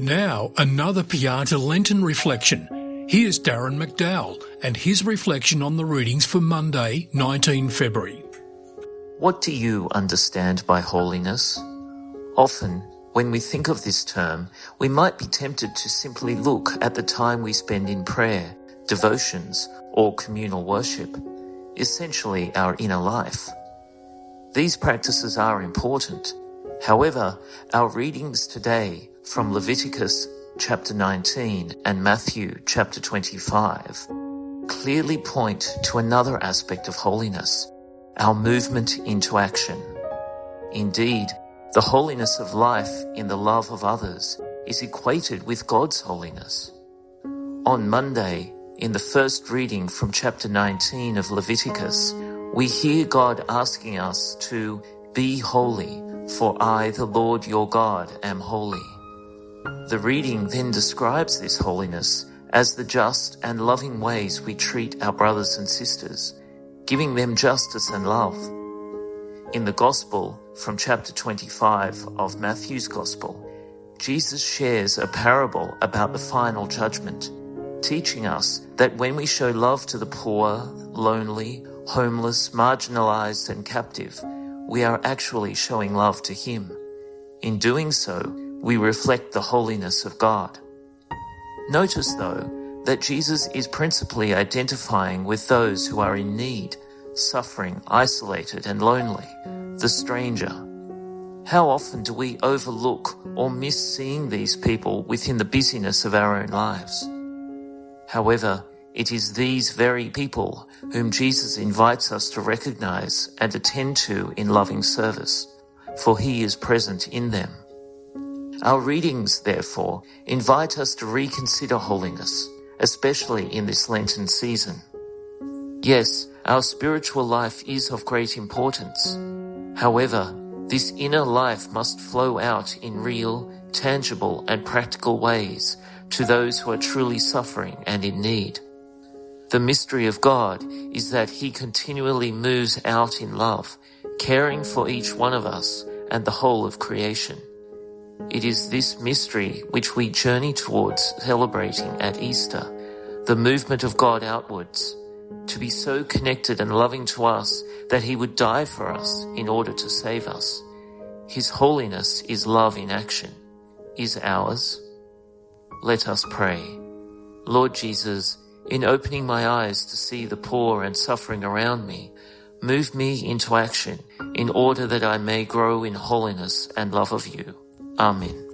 Now, another Pietà Lenten reflection. Here's Darren McDowell and his reflection on the readings for Monday, 19 February. What do you understand by holiness? Often, when we think of this term, we might be tempted to simply look at the time we spend in prayer, devotions, or communal worship, essentially our inner life. These practices are important. However, our readings today from Leviticus chapter 19 and Matthew chapter 25 clearly point to another aspect of holiness, our movement into action. Indeed, the holiness of life in the love of others is equated with God's holiness. On Monday, in the first reading from chapter 19 of Leviticus, we hear God asking us to be holy, for I, the Lord your God, am holy. The reading then describes this holiness as the just and loving ways we treat our brothers and sisters, giving them justice and love. In the Gospel, from chapter 25 of Matthew's Gospel, Jesus shares a parable about the final judgment, teaching us that when we show love to the poor, lonely, homeless, marginalized, and captive, we are actually showing love to Him. In doing so, we reflect the holiness of God. Notice, though, that Jesus is principally identifying with those who are in need, suffering, isolated, and lonely, the stranger. How often do we overlook or miss seeing these people within the busyness of our own lives? However, it is these very people whom Jesus invites us to recognize and attend to in loving service, for he is present in them. Our readings, therefore, invite us to reconsider holiness, especially in this Lenten season. Yes, our spiritual life is of great importance. However, this inner life must flow out in real, tangible, and practical ways to those who are truly suffering and in need. The mystery of God is that He continually moves out in love, caring for each one of us and the whole of creation. It is this mystery which we journey towards celebrating at Easter, the movement of God outwards, to be so connected and loving to us that he would die for us in order to save us. His holiness is love in action. Is ours? Let us pray. Lord Jesus, in opening my eyes to see the poor and suffering around me, move me into action in order that I may grow in holiness and love of you. Amen.